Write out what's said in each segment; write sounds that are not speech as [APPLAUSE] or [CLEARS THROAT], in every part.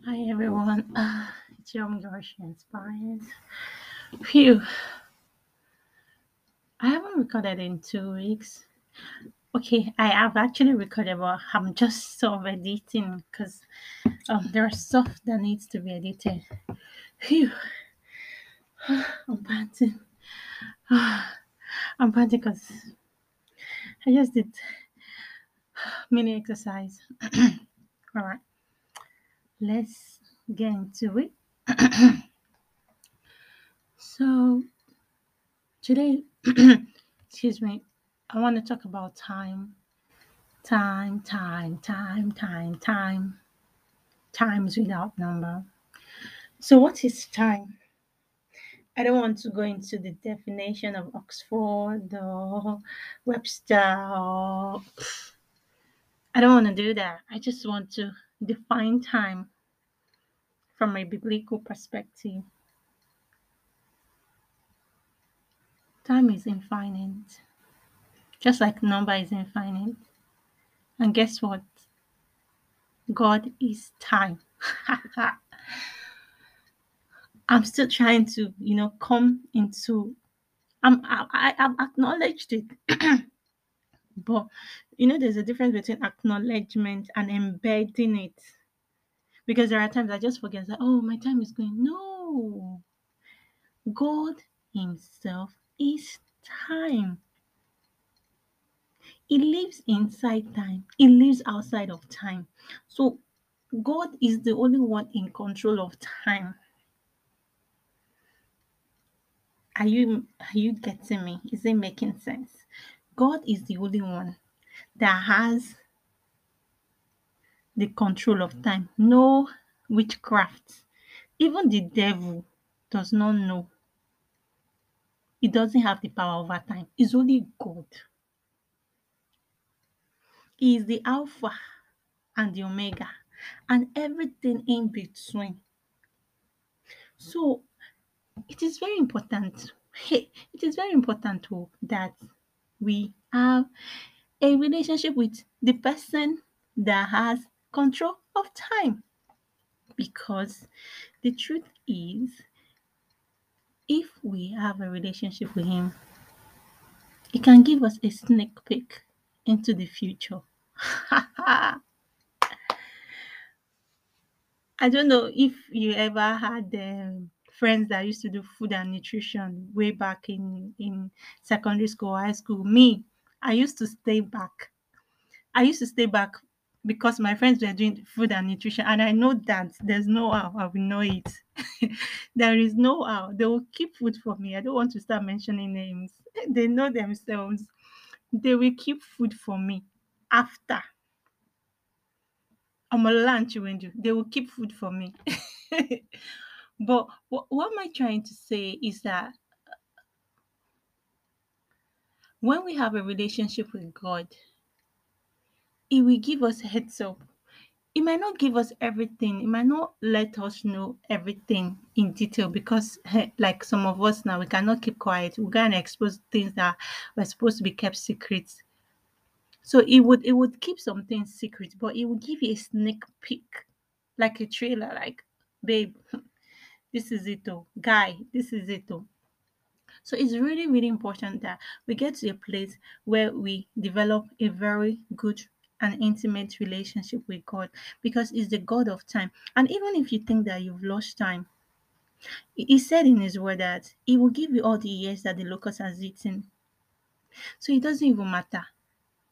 Hi everyone, uh, [SIGHS] it's Young Josh Inspired. Phew, I haven't recorded in two weeks. Okay, I have actually recorded, but I'm just [LAUGHS] sort of editing because um, there are stuff that needs to be edited. Phew, [SIGHS] I'm panting. [SIGHS] I'm panting because I just did mini exercise. [CLEARS THROAT] All right, let's get into it. [CLEARS THROAT] so today, [CLEARS THROAT] excuse me, I want to talk about time. Time, time, time, time, time. Times without number. So, what is time? I don't want to go into the definition of Oxford or Webster or I don't want to do that. I just want to define time from a biblical perspective. Time is infinite, just like number is infinite. And guess what? God is time. [LAUGHS] I'm still trying to, you know, come into. I'm, I, I've acknowledged it, [CLEARS THROAT] but you know, there's a difference between acknowledgement and embedding it. Because there are times I just forget that, oh, my time is going. No, God Himself is time. He lives inside time. He lives outside of time. So God is the only one in control of time. Are you are you getting me? Is it making sense? God is the only one that has the control of time. No witchcraft. Even the devil does not know. He doesn't have the power over time. It's only God. He is the Alpha and the Omega and everything in between. So it is very important. Hey, it is very important too that we have a relationship with the person that has control of time. Because the truth is, if we have a relationship with him, it can give us a sneak peek into the future. [LAUGHS] I don't know if you ever had um, friends that used to do food and nutrition way back in in secondary school, high school. Me, I used to stay back. I used to stay back because my friends were doing food and nutrition, and I know that there's no how I will know it. [LAUGHS] there is no how they will keep food for me. I don't want to start mentioning names. They know themselves. They will keep food for me after I'm a lunch window. They will keep food for me. [LAUGHS] but what, what am I trying to say is that when we have a relationship with God, He will give us heads up. He might not give us everything. He might not let us know everything in detail because, like some of us now, we cannot keep quiet. We're gonna expose things that were supposed to be kept secret. So it would it would keep some things secret, but it would give you a sneak peek, like a trailer, like, babe, [LAUGHS] this is it oh, guy, this is it oh. So it's really, really important that we get to a place where we develop a very good and intimate relationship with God because He's the God of time. And even if you think that you've lost time, He said in His word that He will give you all the years that the locust has eaten. So it doesn't even matter.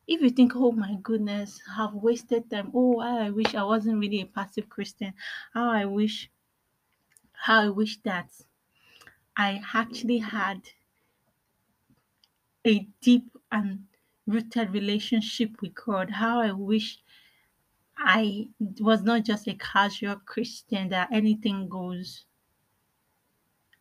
If you think, oh my goodness, I've wasted time. Oh, I wish I wasn't really a passive Christian. How I wish, how I wish that I actually had a deep and rooted relationship with God. How I wish I was not just a casual Christian that anything goes.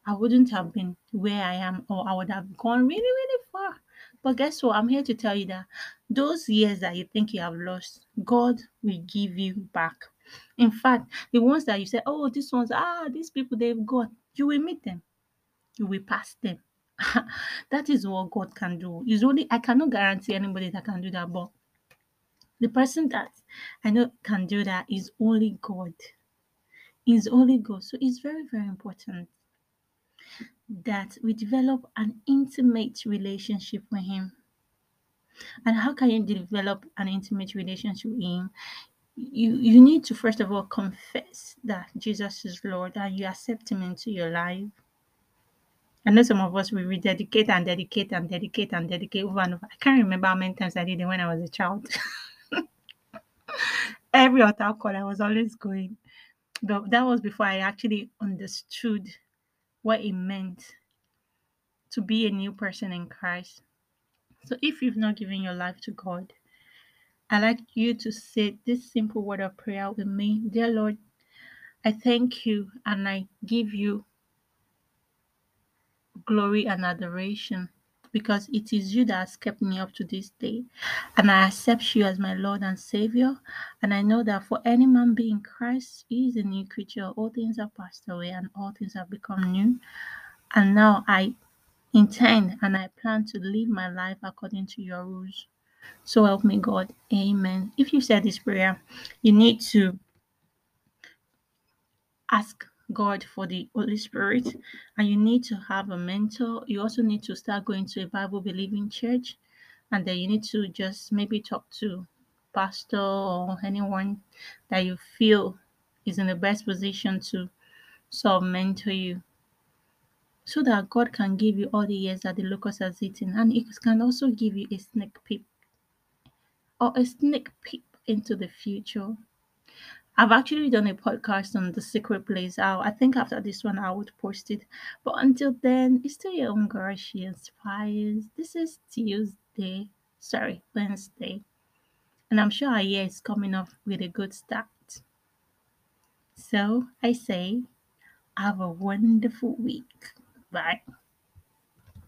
I wouldn't have been where I am, or I would have gone really, really far. But guess what? I'm here to tell you that those years that you think you have lost, God will give you back. In fact, the ones that you say, oh, these ones, ah, these people, they've gone, you will meet them, you will pass them. [LAUGHS] that is what God can do. It's only I cannot guarantee anybody that can do that, but the person that I know can do that is only God. Is only God. So it's very, very important that we develop an intimate relationship with Him. And how can you develop an intimate relationship with Him? You you need to first of all confess that Jesus is Lord and you accept Him into your life. I know some of us will rededicate and dedicate and dedicate and dedicate over and over. I can't remember how many times I did it when I was a child. [LAUGHS] Every altar call I was always going. But that was before I actually understood what it meant to be a new person in Christ. So if you've not given your life to God, I'd like you to say this simple word of prayer with me. Dear Lord, I thank you and I give you glory and adoration because it is you that has kept me up to this day. And I accept you as my Lord and Savior. And I know that for any man being Christ, he is a new creature. All things have passed away and all things have become new. And now I intend and I plan to live my life according to your rules. So help me God. Amen. If you said this prayer, you need to ask God for the Holy Spirit and you need to have a mentor. You also need to start going to a Bible believing church and then you need to just maybe talk to pastor or anyone that you feel is in the best position to sort of mentor you so that God can give you all the years that the locust has eaten and it can also give you a sneak peek or a sneak peek into the future. I've actually done a podcast on the secret place. I, I think after this one I would post it. But until then, it's still your own girl. She inspires. This is Tuesday. Sorry, Wednesday. And I'm sure our year is coming off with a good start. So I say, have a wonderful week. Bye.